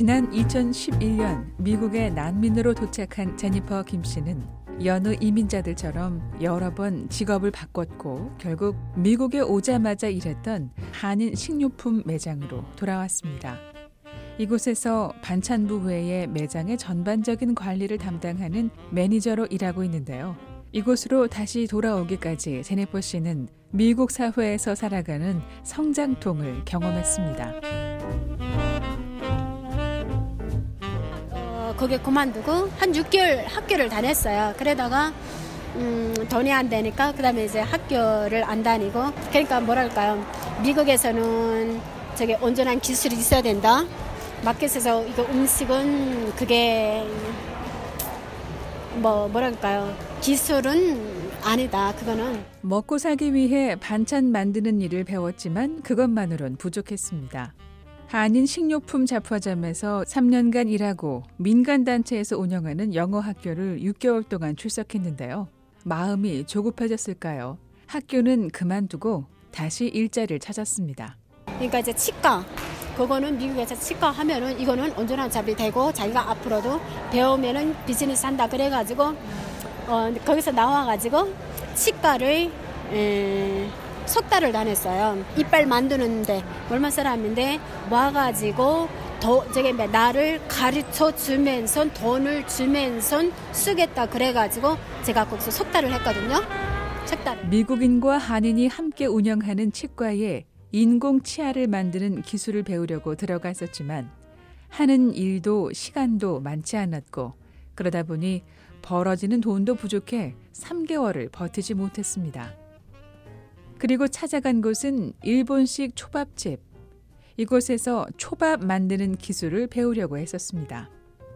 지난 2011년 미국에 난민으로 도착한 제니퍼 김 씨는 여느 이민자들처럼 여러 번 직업을 바꿨고 결국 미국에 오자마자 일했던 한인 식료품 매장으로 돌아왔습니다. 이곳에서 반찬부 외에 매장의 전반적인 관리를 담당하는 매니저로 일하고 있는데요. 이곳으로 다시 돌아오기까지 제네퍼 씨는 미국 사회에서 살아가는 성장통을 경험했습니다. 거기 그만두고 한 6개월 학교를 다녔어요. 그러다가 음, 돈이 안 되니까 그다음에 이제 학교를 안 다니고 그러니까 뭐랄까요 미국에서는 저게 온전한 기술이 있어야 된다. 마켓에서 이거 음식은 그게 뭐 뭐랄까요 기술은 아니다 그거는 먹고 살기 위해 반찬 만드는 일을 배웠지만 그것만으론 부족했습니다. 한인 식료품 잡화점에서 3년간 일하고 민간 단체에서 운영하는 영어 학교를 6개월 동안 출석했는데요. 마음이 조급해졌을까요? 학교는 그만두고 다시 일자리를 찾았습니다. 그러니까 이제 치과 그거는 미국에서 치과 하면은 이거는 온전한 잡이 되고 자기가 앞으로도 배우면은 비즈니스 한다 그래가지고 어 거기서 나와가지고 치과를 에, 석 달을 다녔어요. 이빨 만드는데 얼마 사람인데 와가지고 더 저게 뭐 나를 가르쳐 주면서 돈을 주면서 쓰겠다 그래가지고 제가 거기서 석 달을 했거든요. 석 달. 미국인과 한인이 함께 운영하는 치과에 인공 치아를 만드는 기술을 배우려고 들어갔었지만 하는 일도 시간도 많지 않았고 그러다 보니 벌어지는 돈도 부족해 3개월을 버티지 못했습니다. 그리고 찾아간 곳은 일본식 초밥집. 이곳에서 초밥 만드는 기술을 배우려고 했었습니다.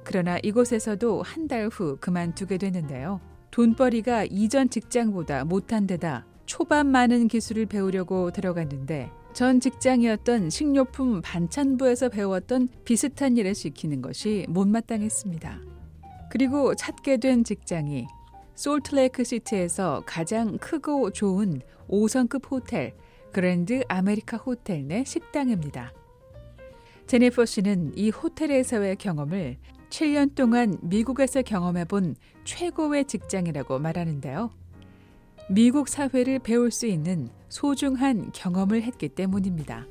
그러나 이곳에서도 한 달 후 그만두게 되는데요. 돈벌이가 이전 직장보다 못한 데다 초밥 많은 기술을 배우려고 들어갔는데 전 직장이었던 식료품 반찬부에서 배웠던 비슷한 일을 시키는 것이 못마땅했습니다. 그리고 찾게 된 직장이 솔트레이크 시티에서 가장 크고 좋은 5성급 호텔 그랜드 아메리카 호텔 내 식당입니다. 제니퍼 씨는 이 호텔에서의 경험을 7년 동안 미국에서 경험해 본 최고의 직장이라고 말하는데요. 미국 사회를 배울 수 있는 소중한 경험을 했기 때문입니다.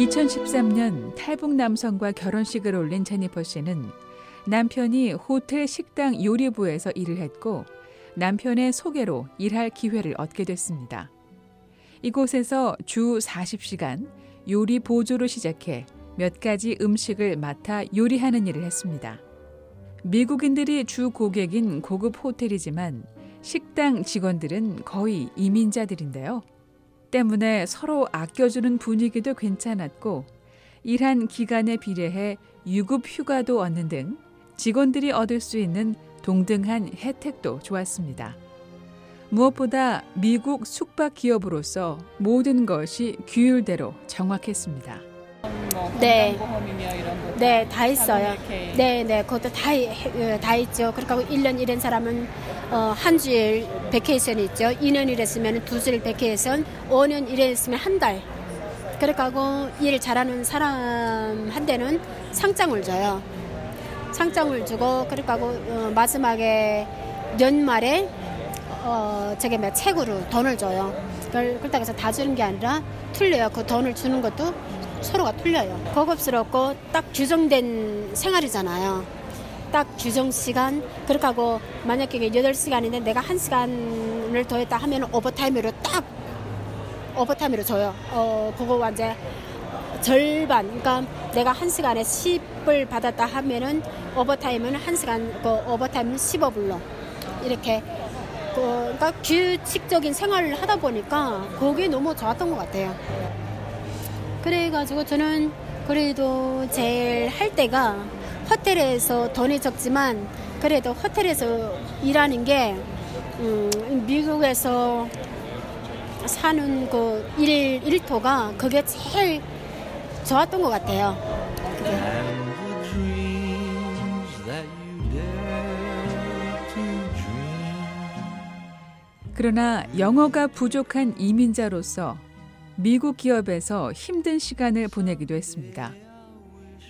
(2013년) 탈북 남성과 결혼식을 올린 제니퍼 씨는 남편이 호텔 식당 요리부에서 일을 했고 남편의 소개로 일할 기회를 얻게 됐습니다. 이곳에서 주 40시간 요리 보조로 시작해 몇 가지 음식을 맡아 요리하는 일을 했습니다. 미국인들이 주 고객인 고급 호텔이지만 식당 직원들은 거의 이민자들인데요. 때문에 서로 아껴주는 분위기도 괜찮았고 일한 기간에 비례해 유급 휴가도 얻는 등 직원들이 얻을 수 있는 동등한 혜택도 좋았습니다. 무엇보다 미국 숙박 기업으로서 모든 것이 규율대로 정확했습니다. 뭐 네. 건강보험이며 이런 거. 네, 다 있어요. 네, 네, 그것도 다, 해- 다 있죠. 그러니까 1년 일한 사람은 어, 한 주일 vacation 있죠. 2년 일했으면 두 주일 vacation, 5년 일했으면 한 달. 그러니까 일 잘하는 사람한테는 상장을 줘요. 상장을 주고, 그러니까 어, 마지막에 연말에 어, 저게 뭐 check로 돈을 줘요. 그걸 그렇다고 해서 다 주는 게 아니라 틀려요. 그 돈을 주는 것도 서로가 틀려요. 고급스럽고 딱 규정된 생활이잖아요. 딱 규정 시간 그렇게 하고 만약에 이게 8시간인데 내가 1시간을 더 했다 하면 overtime으로 딱 overtime으로 줘요. 어, 그거 완전 절반. 그러니까 내가 1시간에 10불 받았다 하면은 overtime은 1시간 그 overtime은 15불로 이렇게 그, 그러니까 규칙적인 생활을 하다 보니까 그게 너무 좋았던 것 같아요. 그래가지고 저는 그래도 제일 할 때가 호텔에서 돈이 적지만 그래도 호텔에서 일하는 게 음, 미국에서 사는 그 일, 일토가 그게 제일 좋았던 것 같아요. 그게. 그러나 영어가 부족한 이민자로서 미국 기업에서 힘든 시간을 보내기도 했습니다.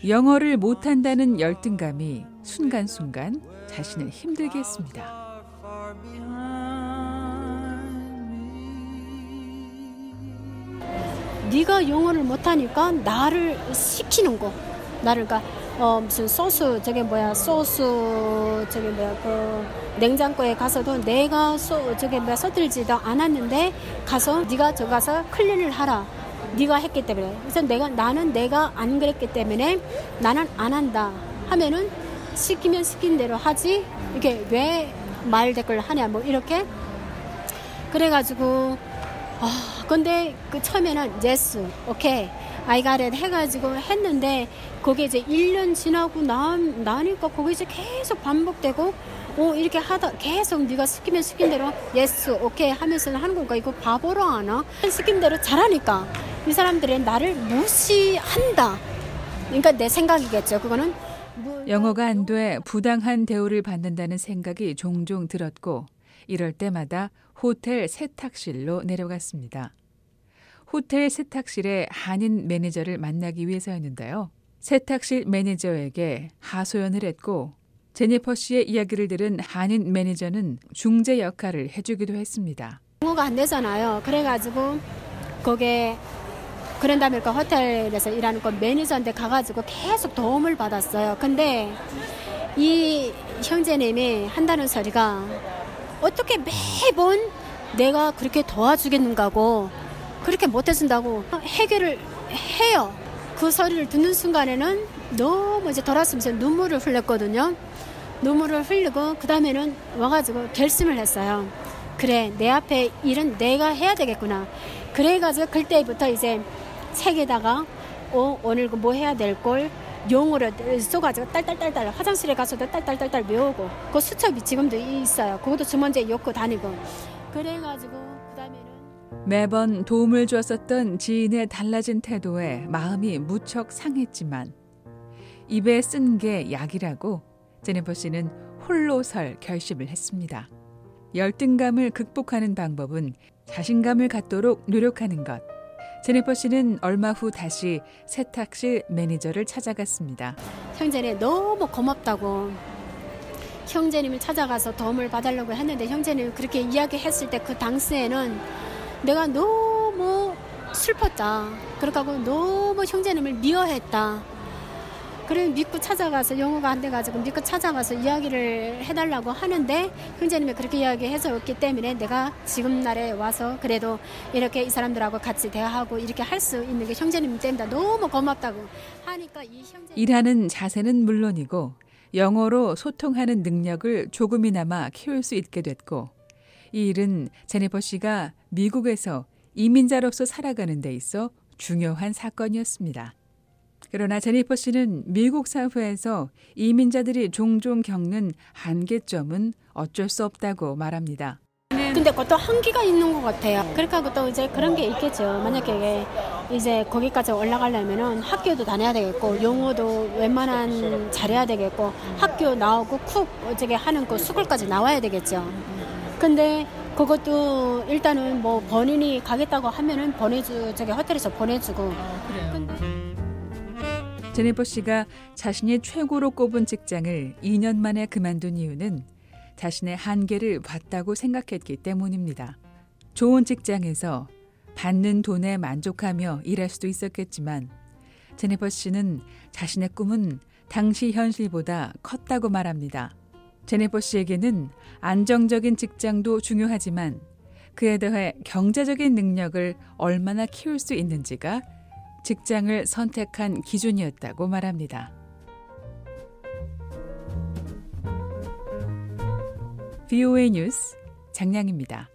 영어를 못한다는 열등감이 순간순간 자신을 힘들게 했습니다. 네가 영어를 못하니까 나를 시키는 거. 나를 그러니까 어 무슨 소스 저게 뭐야 소스 저게 뭐야 그 냉장고에 가서도 내가 소 저게 뭐야 서들지도 않았는데 가서 네가 저 가서 클린을 하라. 네가 했기 때문에. 그래서 내가 나는 내가 안 그랬기 때문에 나는 안 한다 하면은 시키면 시킨 대로 하지. 이게 왜 말 댓글 하냐 뭐 이렇게. 그래가지고 아 근데 그 처음에는 yes 오케이 I got it 해가지고 했는데 그게 이제 1년 지나고 나, 나니까 그게 이제 계속 반복되고 어 이렇게 하다 계속 네가 시키면 시킨 대로 yes 오케이 하면서 하는 건가 이거 바보로 하나? 시킨 대로 잘하니까 이 사람들이 나를 무시한다. 그러니까 내 생각이겠죠. 그거는 뭐 영어가 안 돼 부당한 대우를 받는다는 생각이 종종 들었고 이럴 때마다 호텔 세탁실로 내려갔습니다. 호텔 세탁실의 한인 매니저를 만나기 위해서였는데요. 세탁실 매니저에게 하소연을 했고 제니퍼 씨의 이야기를 들은 한인 매니저는 중재 역할을 해주기도 했습니다. 영어가 안 되잖아요. 그래가지고 거기에 그런 다음에 그 호텔에서 일하는 그 매니저한테 가가지고 계속 도움을 받았어요. 근데 이 형제님이 한다는 소리가 어떻게 매번 내가 그렇게 도와주겠는가고 그렇게 못해준다고 해결을 해요. 그 소리를 듣는 순간에는 너무 이제 돌아서면서 눈물을 흘렸거든요. 눈물을 흘리고 그 다음에는 와가지고 결심을 했어요. 그래 내 앞에 일은 내가 해야 되겠구나. 그래가지고 그때부터 이제 책에다가 어, 오늘 그뭐 해야 될 걸 용어를 써가지고 딸딸딸딸 화장실에 가서도 딸딸딸딸 외우고 그 수첩이 지금도 있어요. 그것도 주머니에 엮고 다니고 그래가지고 매번 도움을 주었었던 지인의 달라진 태도에 마음이 무척 상했지만 입에 쓴 게 약이라고 제니퍼 씨는 홀로 설 결심을 했습니다. 열등감을 극복하는 방법은 자신감을 갖도록 노력하는 것. 제니퍼 씨는 얼마 후 다시 세탁실 매니저를 찾아갔습니다. 형제님 너무 고맙다고 형제님을 찾아가서 도움을 받으려고 했는데 형제님이 그렇게 이야기했을 때 그 당시에는 내가 너무 슬펐다. 그러니까 너무 형제님을 미워했다. 그래 믿고 찾아가서 영어가 안 돼가지고 믿고 찾아가서 이야기를 해달라고 하는데 형제님이 그렇게 이야기해줬기 때문에 내가 지금 날에 와서 그래도 이렇게 이 사람들하고 같이 대화하고 이렇게 할 수 있는 게 형제님 때문에 너무 고맙다고 하니까 이 형제 일하는 자세는 물론이고 영어로 소통하는 능력을 조금이나마 키울 수 있게 됐고 이 일은 제네퍼 씨가 미국에서 이민자로서 살아가는 데 있어 중요한 사건이었습니다. 그러나 제니퍼 씨는 미국 사회에서 이민자들이 종종 겪는 한계점은 어쩔 수 없다고 말합니다. 근데 그것도 한계가 있는 것 같아요. 그러니까 또 이제 그런 게 있겠죠. 만약에 이제 거기까지 올라가려면은 학교도 다녀야 되겠고, 영어도 웬만한 잘해야 되겠고, 학교 나오고 쿡 어떻게 하는 그 스쿨까지 나와야 되겠죠. 근데 그것도 일단은 뭐 본인이 가겠다고 하면은 보내주 저기 호텔에서 보내주고. 제니퍼 씨가 자신이 최고로 꼽은 직장을 2년 만에 그만둔 이유는 자신의 한계를 봤다고 생각했기 때문입니다. 좋은 직장에서 받는 돈에 만족하며 일할 수도 있었겠지만 제니퍼 씨는 자신의 꿈은 당시 현실보다 컸다고 말합니다. 제니퍼 씨에게는 안정적인 직장도 중요하지만 그에 더해 경제적인 능력을 얼마나 키울 수 있는지가 직장을 선택한 기준이었다고 말합니다. VOA 뉴스 장량입니다.